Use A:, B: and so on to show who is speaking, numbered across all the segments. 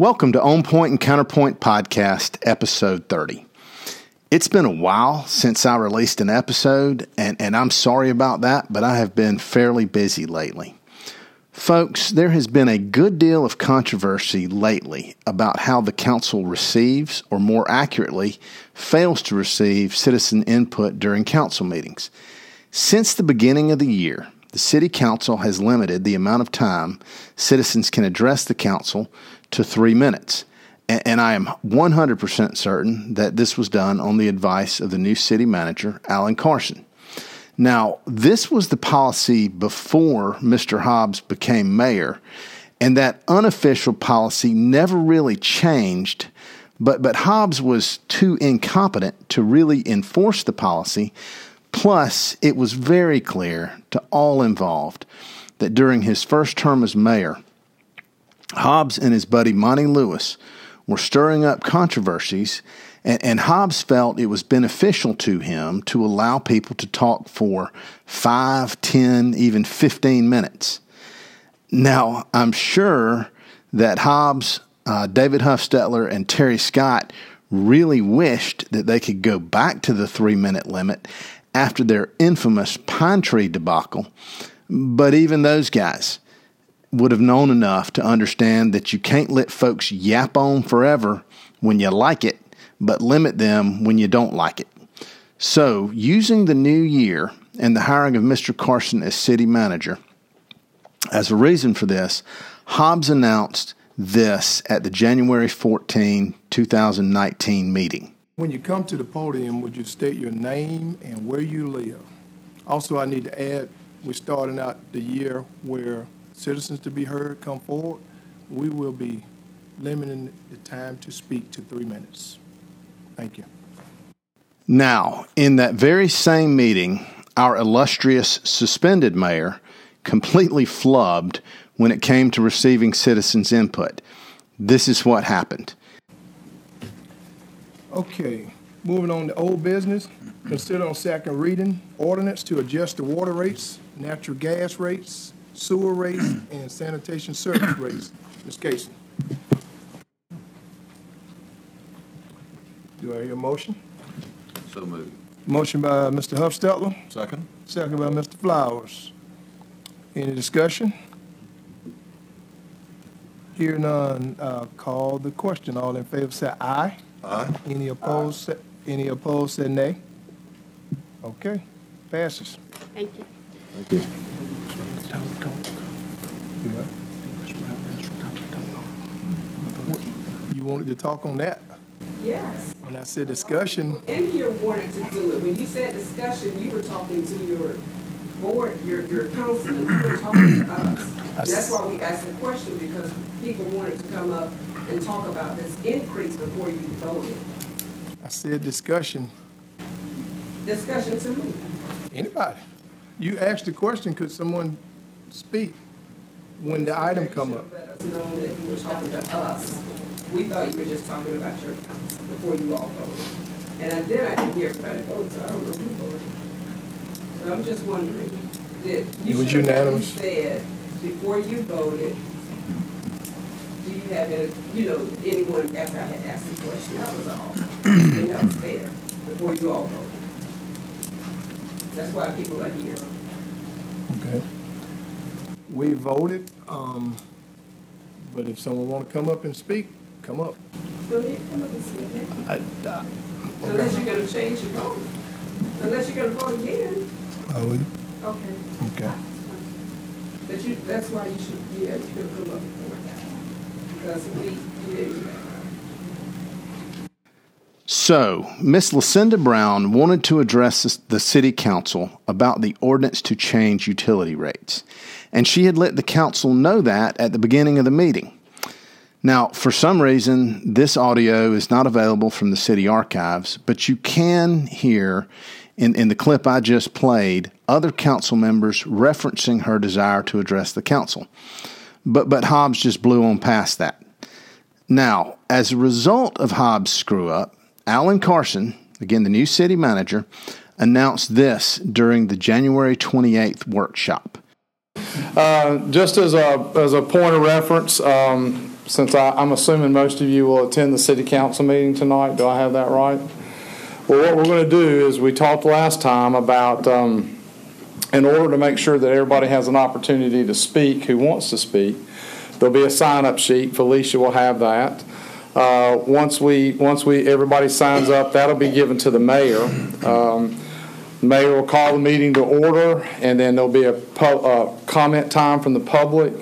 A: Welcome to On Point and Counterpoint Podcast, episode 30. It's been a while since I released an episode, and, and I'm sorry about that, but I have been fairly busy lately. Folks, there has been a good deal of controversy lately about how the council receives, or more accurately, fails to receive citizen input during council meetings. Since the beginning of the year, the City Council has limited the amount of time citizens can address the council to three minutes. And I am 100% certain that this was done on the advice of the new city manager, Alan Carson. Now, this was the policy before Mr. Hobbs became mayor, and that unofficial policy never really changed. But, but Hobbs was too incompetent to really enforce the policy. Plus, it was very clear to all involved that during his first term as mayor, Hobbs and his buddy Monty Lewis were stirring up controversies, and, and, Hobbs felt it was beneficial to him to allow people to talk for five, ten, even 15 minutes. Now, I'm sure that Hobbs, uh, David Huffstetler, and Terry Scott really wished that they could go back to the three minute limit after their infamous pine tree debacle. But even those guys, would have known enough to understand that you can't let folks yap on forever when you like it, but limit them when you don't like it. So, using the new year and the hiring of Mr. Carson as city manager as a reason for this, Hobbs announced this at the January 14, 2019 meeting.
B: When you come to the podium, would you state your name and where you live? Also, I need to add, we're starting out the year where citizens to be heard come forward, we will be limiting the time to speak to three minutes. Thank you.
A: Now, in that very same meeting, our illustrious suspended mayor completely flubbed when it came to receiving citizens' input. This is what happened.
B: Okay, moving on to old business. Consider on second reading ordinance to adjust the water rates, natural gas rates, sewer rates, and sanitation service rates. Ms. Casey. Do I hear a motion?
C: So moved.
B: Motion by Mr. Huffstetler,
C: Second?
B: second by Mr. Flowers. Any discussion? Hear none, uh, call the question. All in favor say aye.
C: Aye.
B: Any opposed, say- any opposed say nay. Okay, passes.
D: Thank you.
C: Thank you.
B: You wanted to talk on that?
E: Yes,
B: When I said discussion,
E: and you wanted to do it. When you said discussion, you were talking to your board, your, your council, you were talking to us. That's why we asked the question, because people wanted to come up and talk about this increase before you voted.
B: I said discussion.
E: Discussion to me.
B: Anybody? You asked the question, could someone speak when the item come up?
E: Let us know that you were talking to us. We thought you were just talking about your council before you all voted. And then I didn't hear everybody vote, so I don't know who voted. So I'm just wondering, did,
B: It
E: you
B: was
E: should have
B: unanimous.
E: said, before you voted, do you have any, you know, anyone after I had asked the question, that was all. And that was fair, before you all voted. That's why people are here.
B: Okay. We voted, um, but if someone want to come up and speak, come up.
E: Go ahead, come up and say that.
B: I, I,
E: Unless you're gonna change your vote. Unless you're gonna vote again.
B: I would,
E: Okay.
B: okay.
E: But you, that's why you should, yeah, you should come up before that. Because we, you didn't.
A: So, Miss Lucinda Brown wanted to address the city council about the ordinance to change utility rates, and she had let the council know that at the beginning of the meeting. Now, for some reason, this audio is not available from the city archives, but you can hear in, in the clip I just played other council members referencing her desire to address the council. But, but Hobbs just blew on past that. Now, as a result of Hobbs' screw up, Alan Carson, again the new city manager, announced this during the January 28th workshop.
F: Uh, Just as a, as a point of reference, um,
D: since I, I'm assuming most of you will attend the city council meeting tonight, do I have that right? Well, what we're going to do is we talked last time about, um, in order to make sure that everybody has an opportunity to speak who wants to speak, there'll be a sign-up sheet. Felicia will have that. Uh, once we, once we, everybody signs up, that'll be given to the mayor. Um, Mayor will call the meeting to order, and then there'll be a uh, comment time from the public.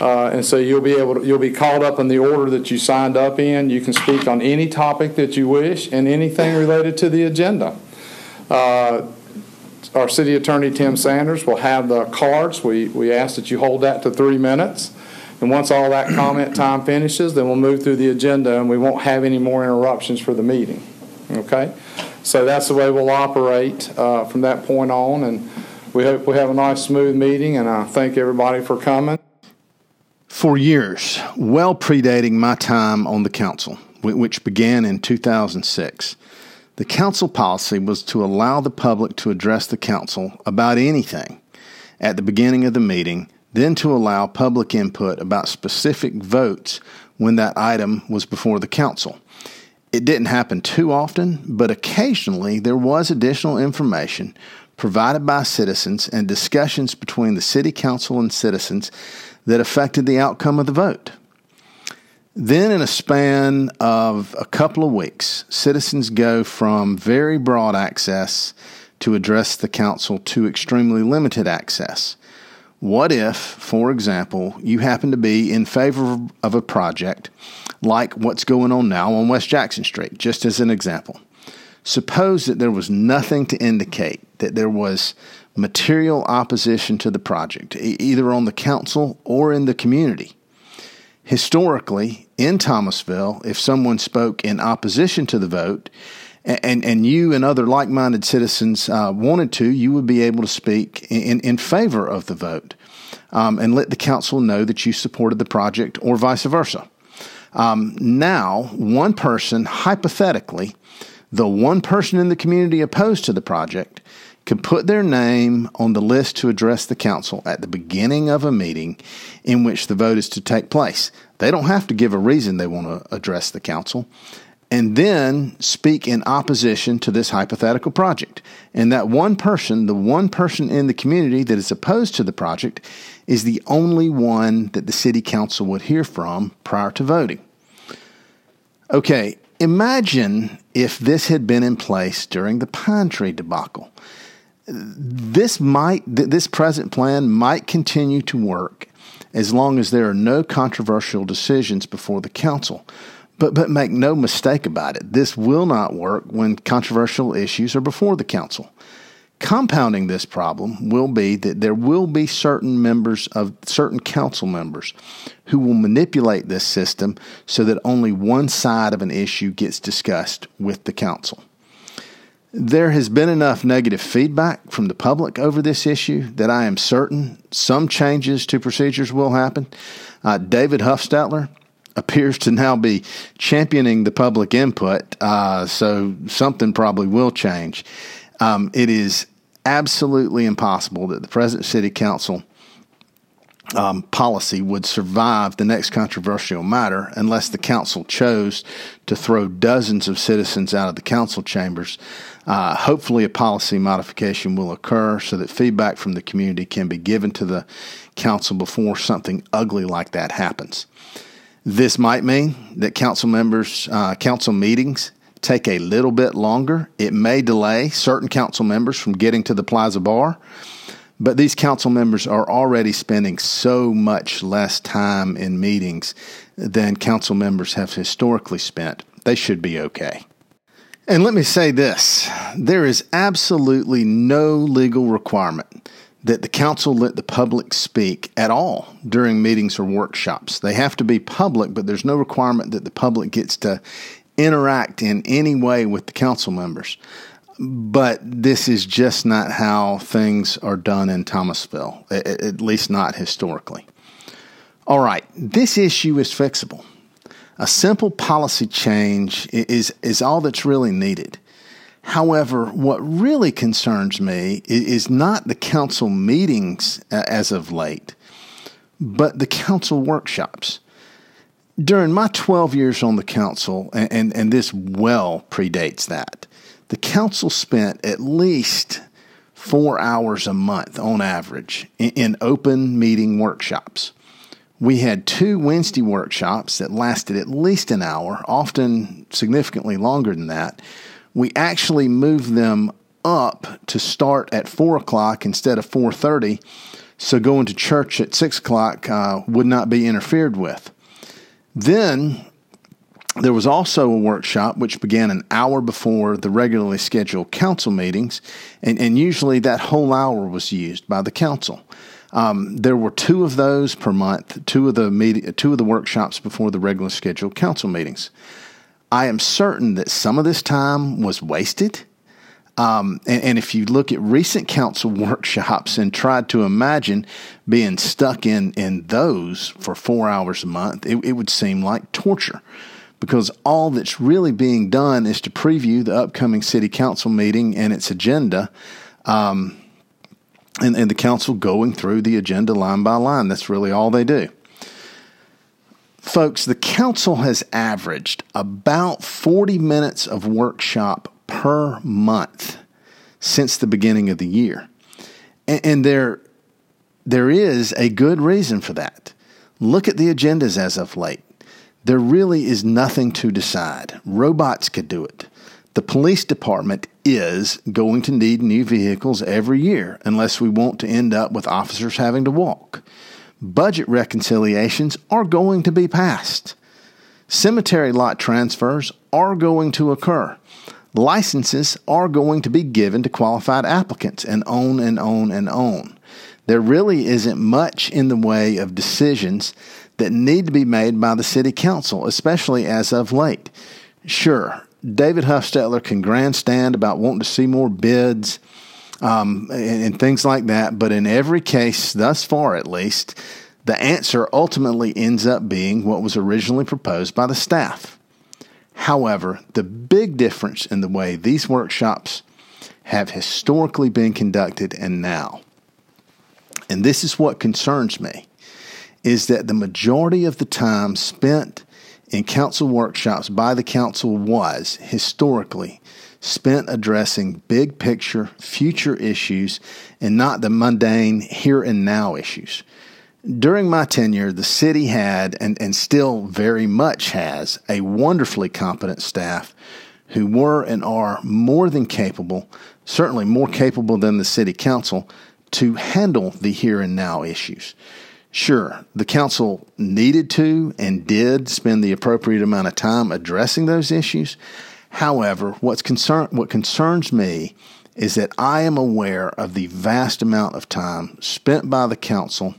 D: Uh, And so you'll be able, to you'll be called up in the order that you signed up in. You can speak on any topic that you wish and anything related to the agenda. Uh, Our city attorney, Tim Sanders, will have the cards. We, we ask that you hold that to three minutes. And once all that comment time finishes, then we'll move through the agenda, and we won't have any more interruptions for the meeting. Okay? So that's the way we'll operate uh, from that point on, and we hope we have a nice, smooth meeting, and I thank everybody for coming.
A: For years, well predating my time on the council, which began in 2006, the council policy was to allow the public to address the council about anything at the beginning of the meeting, then to allow public input about specific votes when that item was before the council. It didn't happen too often, but occasionally there was additional information provided by citizens and discussions between the city council and citizens that affected the outcome of the vote. Then, in a span of a couple of weeks, citizens go from very broad access to address the council to extremely limited access. What if, for example, you happen to be in favor of a project like what's going on now on West Jackson Street, just as an example? Suppose that there was nothing to indicate that there was material opposition to the project, e- either on the council or in the community. Historically, in Thomasville, if someone spoke in opposition to the vote, and, and you and other like minded citizens uh, wanted to, you would be able to speak in, in favor of the vote um, and let the council know that you supported the project or vice versa. Um, now, one person, hypothetically, the one person in the community opposed to the project, could put their name on the list to address the council at the beginning of a meeting in which the vote is to take place. They don't have to give a reason they want to address the council and then speak in opposition to this hypothetical project. And that one person, the one person in the community that is opposed to the project, is the only one that the city council would hear from prior to voting. Okay, imagine if this had been in place during the pine tree debacle. This might this present plan might continue to work as long as there are no controversial decisions before the council. But but make no mistake about it, this will not work when controversial issues are before the council. Compounding this problem will be that there will be certain members of certain council members who will manipulate this system so that only one side of an issue gets discussed with the council. There has been enough negative feedback from the public over this issue that I am certain some changes to procedures will happen. Uh, David Huffstetler appears to now be championing the public input, uh, so something probably will change. Um, it is absolutely impossible that the present city council um, policy would survive the next controversial matter unless the council chose to throw dozens of citizens out of the council chambers. Uh, hopefully, a policy modification will occur so that feedback from the community can be given to the council before something ugly like that happens. This might mean that council members, uh, council meetings take a little bit longer. It may delay certain council members from getting to the Plaza Bar. But these council members are already spending so much less time in meetings than council members have historically spent. They should be okay. And let me say this there is absolutely no legal requirement that the council let the public speak at all during meetings or workshops. They have to be public, but there's no requirement that the public gets to interact in any way with the council members but this is just not how things are done in Thomasville, at least not historically. All right, this issue is fixable. A simple policy change is, is all that's really needed. However, what really concerns me is not the council meetings as of late, but the council workshops. During my 12 years on the council, and, and, and this well predates that, the council spent at least four hours a month on average in, in open meeting workshops. We had two Wednesday workshops that lasted at least an hour, often significantly longer than that. We actually moved them up to start at four o'clock instead of four thirty, so going to church at six o'clock uh, would not be interfered with. Then there was also a workshop which began an hour before the regularly scheduled council meetings, and, and usually that whole hour was used by the council. Um, there were two of those per month, two of the two of the workshops before the regularly scheduled council meetings. I am certain that some of this time was wasted. Um, and, and, if you look at recent council workshops and tried to imagine being stuck in, in those for four hours a month, it, it would seem like torture because all that's really being done is to preview the upcoming city council meeting and its agenda. Um, and, and the council going through the agenda line by line. That's really all they do. Folks, the council has averaged about 40 minutes of workshop per month since the beginning of the year. And, and there, there is a good reason for that. Look at the agendas as of late. There really is nothing to decide. Robots could do it. The police department is going to need new vehicles every year unless we want to end up with officers having to walk. Budget reconciliations are going to be passed. Cemetery lot transfers are going to occur. Licenses are going to be given to qualified applicants and on and on and on. There really isn't much in the way of decisions that need to be made by the city council, especially as of late. Sure, David Huffstetler can grandstand about wanting to see more bids um, and, and things like that, but in every case, thus far at least, the answer ultimately ends up being what was originally proposed by the staff. However, the big difference in the way these workshops have historically been conducted and now, and this is what concerns me, is that the majority of the time spent in council workshops by the council was historically spent addressing big picture, future issues and not the mundane here and now issues. During my tenure, the city had and, and still very much has a wonderfully competent staff who were and are more than capable, certainly more capable than the city council, to handle the here and now issues. Sure, the council needed to and did spend the appropriate amount of time addressing those issues. However, what's concern, what concerns me is that I am aware of the vast amount of time spent by the council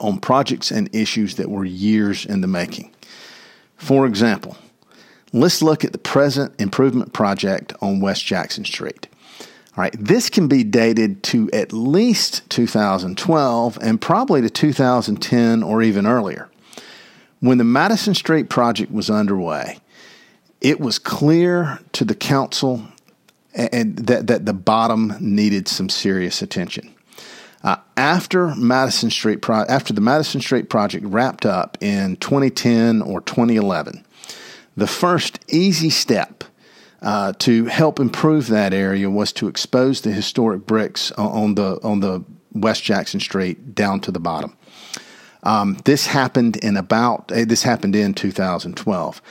A: on projects and issues that were years in the making. For example, let's look at the present improvement project on West Jackson Street. All right, this can be dated to at least 2012 and probably to 2010 or even earlier. When the Madison Street project was underway, it was clear to the council and that, that the bottom needed some serious attention. Uh, after Madison Street pro- after the Madison Street project wrapped up in 2010 or 2011, the first easy step uh, to help improve that area was to expose the historic bricks on the on the West Jackson Street down to the bottom. Um, this happened in about uh, this happened in 2012,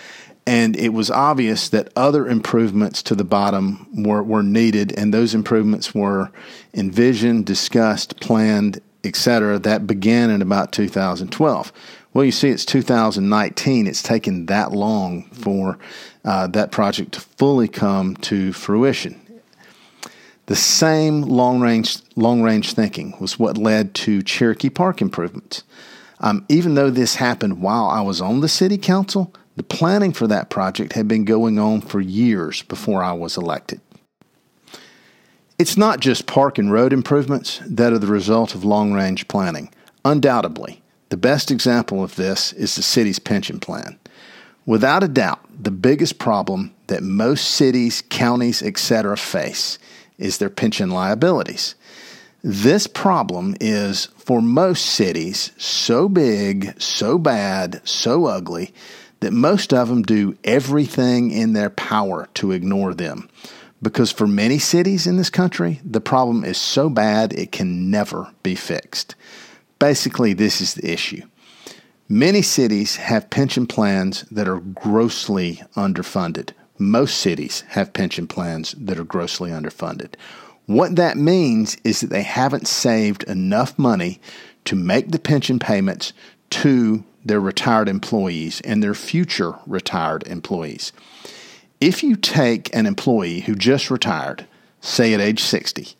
A: and it was obvious that other improvements to the bottom were, were needed, and those improvements were envisioned, discussed, planned, etc. That began in about 2012. Well, you see, it's 2019. It's taken that long for uh, that project to fully come to fruition. The same long range long range thinking was what led to Cherokee Park improvements. Um, even though this happened while I was on the city council, the planning for that project had been going on for years before I was elected. It's not just park and road improvements that are the result of long range planning. Undoubtedly, the best example of this is the city's pension plan. Without a doubt, the biggest problem that most cities, counties, etc. face is their pension liabilities. This problem is for most cities so big, so bad, so ugly that most of them do everything in their power to ignore them. Because for many cities in this country, the problem is so bad it can never be fixed. Basically, this is the issue. Many cities have pension plans that are grossly underfunded. Most cities have pension plans that are grossly underfunded. What that means is that they haven't saved enough money to make the pension payments to their retired employees and their future retired employees. If you take an employee who just retired, say at age 60,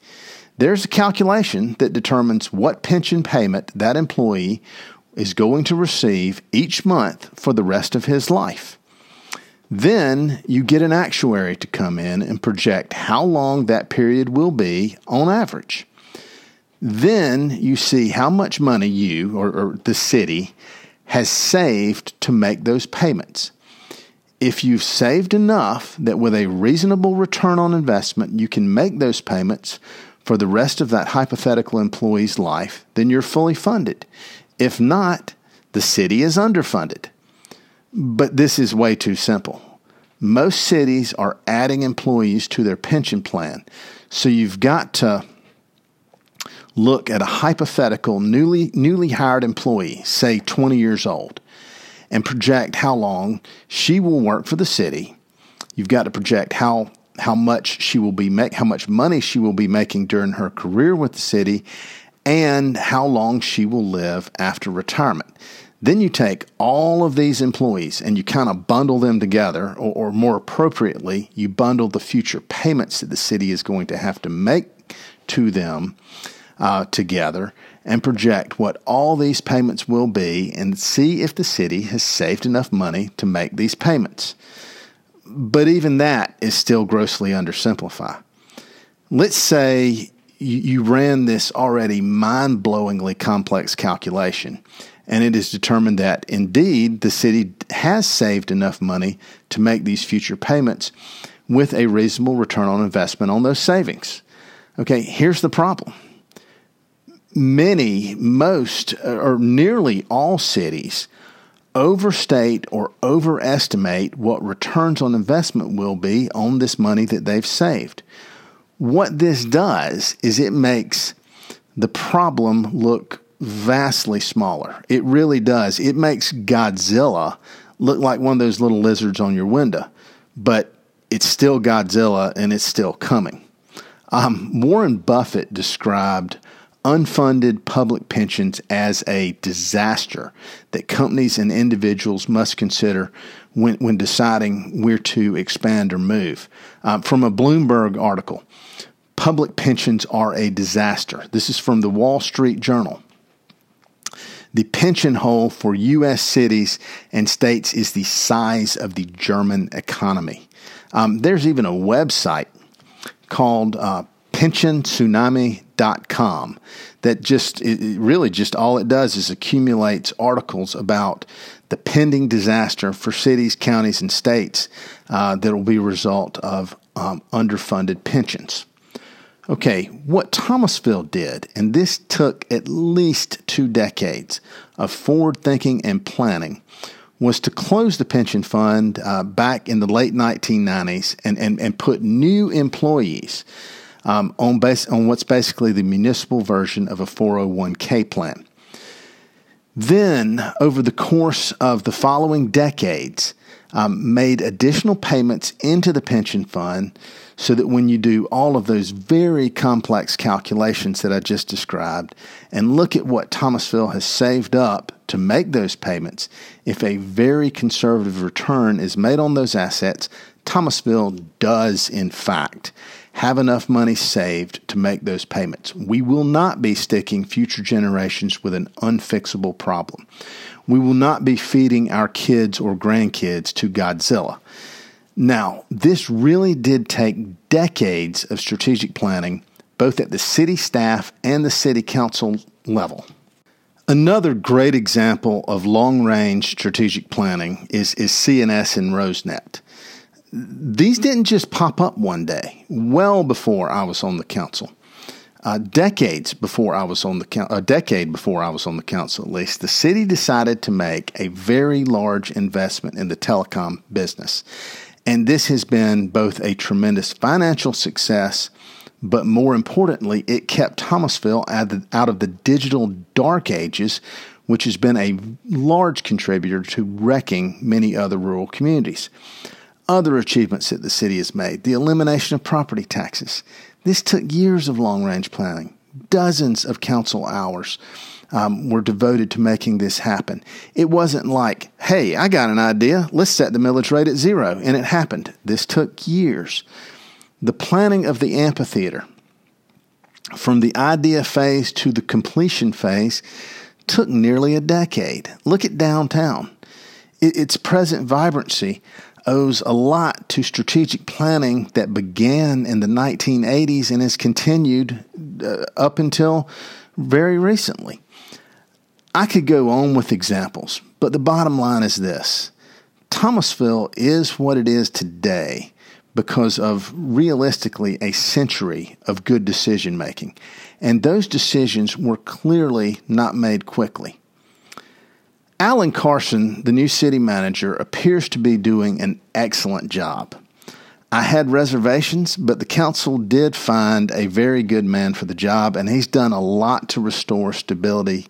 A: there's a calculation that determines what pension payment that employee is going to receive each month for the rest of his life. Then you get an actuary to come in and project how long that period will be on average. Then you see how much money you or, or, the city has saved to make those payments. If you've saved enough that with a reasonable return on investment you can make those payments for the rest of that hypothetical employee's life, then you're fully funded. If not, the city is underfunded. But this is way too simple. Most cities are adding employees to their pension plan. So you've got to look at a hypothetical newly newly hired employee, say 20 years old, and project how long she will work for the city. You've got to project how how much she will be make how much money she will be making during her career with the city and how long she will live after retirement. Then you take all of these employees and you kind of bundle them together, or, or, more appropriately, you bundle the future payments that the city is going to have to make to them uh, together and project what all these payments will be and see if the city has saved enough money to make these payments. But even that is still grossly undersimplified. Let's say you, ran this already mind blowingly complex calculation and it is determined that indeed the city has saved enough money to make these future payments with a reasonable return on investment on those savings. Okay, here's the problem. Many, most, or nearly all cities overstate or overestimate what returns on investment will be on this money that they've saved. What this does is it makes the problem look vastly smaller. It really does. It makes Godzilla look like one of those little lizards on your window, but it's still Godzilla and it's still coming. Um, Warren Buffett described unfunded public pensions as a disaster that companies and individuals must consider when, when deciding where to expand or move. Um, from a Bloomberg article, public pensions are a disaster. This is from the Wall Street Journal. The pension hole for U.S. cities and states is the size of the German economy. Um, there's even a website called uh, pensiontsunami.com that just it, really just all it does is accumulates articles about the pending disaster for cities, counties, and states uh, that will be a result of um, underfunded pensions. Okay, what Thomasville did, and this took at least two decades of forward thinking and planning, was to close the pension fund uh, back in the late 1990s and, and, and put new employees um, on, on what's basically the municipal version of a 401k plan. Then, over the course of the following decades, um, made additional payments into the pension fund so that when you do all of those very complex calculations that I just described and look at what Thomasville has saved up to make those payments, if a very conservative return is made on those assets, Thomasville does, in fact, have enough money saved to make those payments. We will not be sticking future generations with an unfixable problem. We will not be feeding our kids or grandkids to Godzilla. Now, this really did take decades of strategic planning, both at the city staff and the city council level. Another great example of long range strategic planning is, is CNS and RoseNet. These didn't just pop up one day, well before I was on the council. Uh, decades before I was on the council, a decade before I was on the council, at least, the city decided to make a very large investment in the telecom business, and this has been both a tremendous financial success, but more importantly, it kept Thomasville out of, out of the digital dark ages, which has been a large contributor to wrecking many other rural communities. Other achievements that the city has made the elimination of property taxes. This took years of long range planning, dozens of council hours. Um, were devoted to making this happen. It wasn't like, hey, I got an idea, let's set the millage rate at zero, and it happened. This took years. The planning of the amphitheater, from the idea phase to the completion phase, took nearly a decade. Look at downtown. its present vibrancy owes a lot to strategic planning that began in the 1980s and has continued uh, up until very recently. I could go on with examples, but the bottom line is this Thomasville is what it is today because of realistically a century of good decision making. And those decisions were clearly not made quickly. Alan Carson, the new city manager, appears to be doing an excellent job. I had reservations, but the council did find a very good man for the job, and he's done a lot to restore stability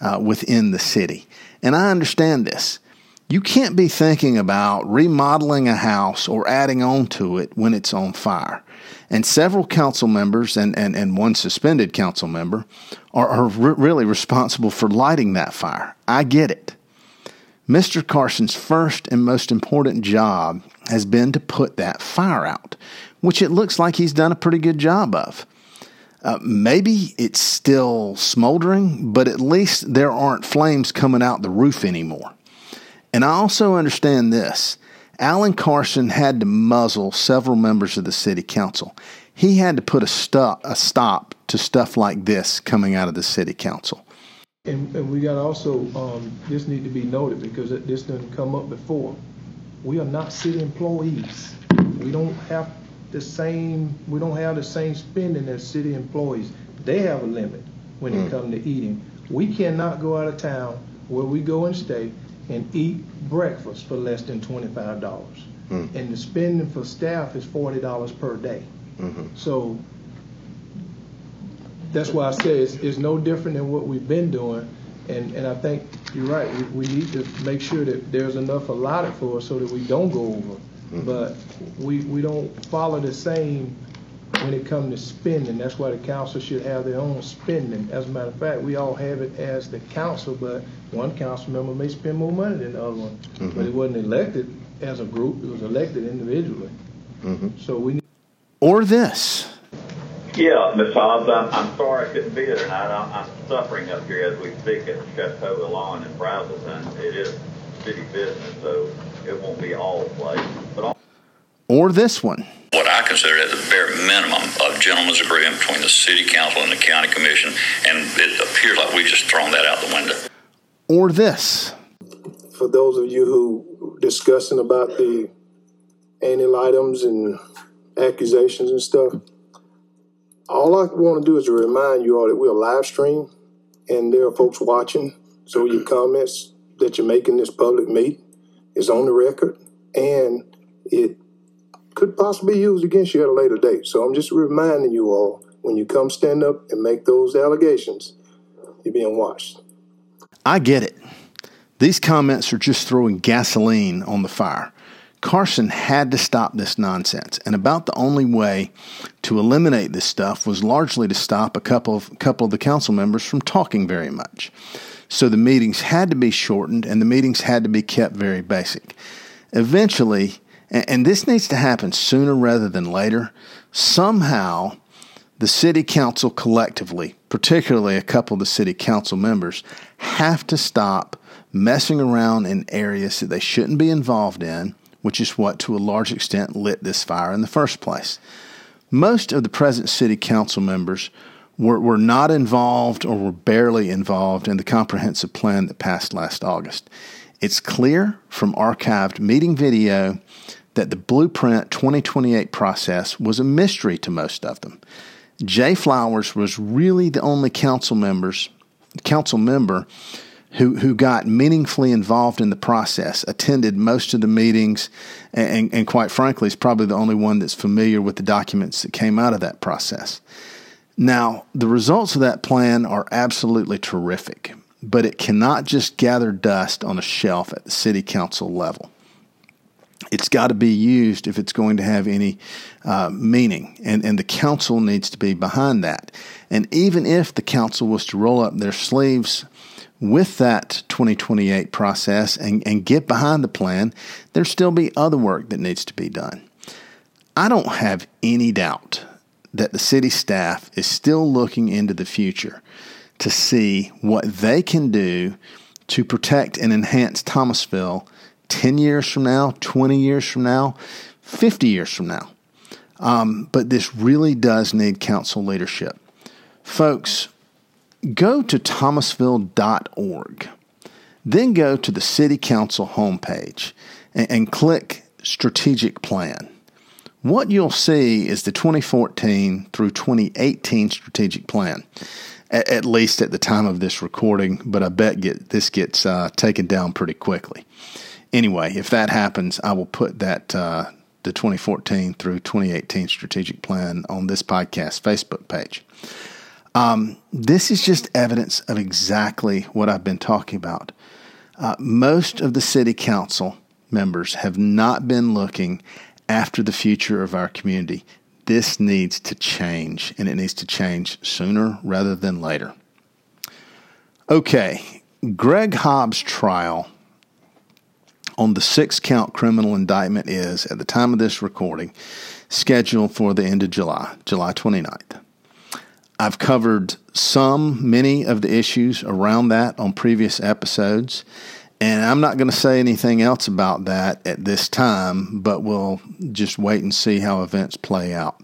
A: uh, within the city. And I understand this. You can't be thinking about remodeling a house or adding on to it when it's on fire. And several council members and, and, and one suspended council member are, are re- really responsible for lighting that fire. I get it. Mr. Carson's first and most important job has been to put that fire out, which it looks like he's done a pretty good job of. Uh, maybe it's still smoldering, but at least there aren't flames coming out the roof anymore. And I also understand this Alan Carson had to muzzle several members of the city council. He had to put a stop, a stop to stuff like this coming out of the city council.
B: And, and we got also, um, this need to be noted because this didn't come up before. We are not city employees. We don't have the same, we don't have the same spending as city employees. They have a limit when it mm. comes to eating. We cannot go out of town where we go and stay and eat breakfast for less than twenty-five dollars. Mm. And the spending for staff is forty dollars per day. Mm-hmm. So that's why I say it's, it's no different than what we've been doing. And, and I think you're right. We, we need to make sure that there's enough allotted for us so that we don't go over. Mm-hmm. But we, we don't follow the same when it comes to spending. That's why the council should have their own spending. As a matter of fact, we all have it as the council, but one council member may spend more money than the other one. Mm-hmm. But it wasn't elected as a group, it was elected individually. Mm-hmm. So we need.
A: Or this.
C: Yeah, Ms. Hobbs, I'm, I'm sorry I couldn't be there tonight. I'm, I'm suffering up here as we speak at Chateau Elan in Brazos, and it is city business, so it won't be all place. But all-
A: or this one.
F: What I consider as the bare minimum of gentleman's agreement between the city council and the county commission, and it appears like we've just thrown that out the window.
A: Or this.
G: For those of you who discussing about the annual items and accusations and stuff, all I want to do is to remind you all that we're live stream and there are folks watching. So your comments that you're making this public meet is on the record and it could possibly be used against you at a later date. So I'm just reminding you all when you come stand up and make those allegations, you're being watched.
A: I get it. These comments are just throwing gasoline on the fire. Carson had to stop this nonsense, and about the only way to eliminate this stuff was largely to stop a couple of couple of the council members from talking very much. So the meetings had to be shortened, and the meetings had to be kept very basic. Eventually, and this needs to happen sooner rather than later, somehow the city council collectively, particularly a couple of the city council members, have to stop messing around in areas that they shouldn't be involved in, which is what to a large extent lit this fire in the first place. Most of the present city council members were, were not involved or were barely involved in the comprehensive plan that passed last August. It's clear from archived meeting video that the Blueprint 2028 process was a mystery to most of them. Jay Flowers was really the only council members council member who, who got meaningfully involved in the process, attended most of the meetings, and, and, quite frankly, is probably the only one that's familiar with the documents that came out of that process. Now, the results of that plan are absolutely terrific, but it cannot just gather dust on a shelf at the city council level. It's got to be used if it's going to have any uh, meaning, and, and the council needs to be behind that. And even if the council was to roll up their sleeves with that 2028 process and, and get behind the plan, there'll still be other work that needs to be done. I don't have any doubt that the city staff is still looking into the future to see what they can do to protect and enhance Thomasville 10 years from now, 20 years from now, 50 years from now. Um, but this really does need council leadership. Folks, go to thomasville.org. Then go to the City Council homepage and, and click Strategic Plan. What you'll see is the 2014 through 2018 strategic plan, at, at least at the time of this recording, but I bet get, this gets uh, taken down pretty quickly. Anyway, if that happens, I will put that uh, the 2014 through 2018 strategic plan on this podcast Facebook page. Um, this is just evidence of exactly what I've been talking about. Uh, most of the city council members have not been looking after the future of our community. This needs to change, and it needs to change sooner rather than later. Okay, Greg Hobbs' trial on the six count criminal indictment is, at the time of this recording, scheduled for the end of July, July 29th. I've covered some, many of the issues around that on previous episodes, and I'm not going to say anything else about that at this time, but we'll just wait and see how events play out.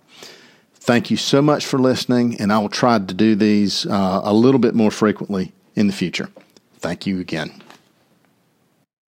A: Thank you so much for listening, and I will try to do these uh, a little bit more frequently in the future. Thank you again.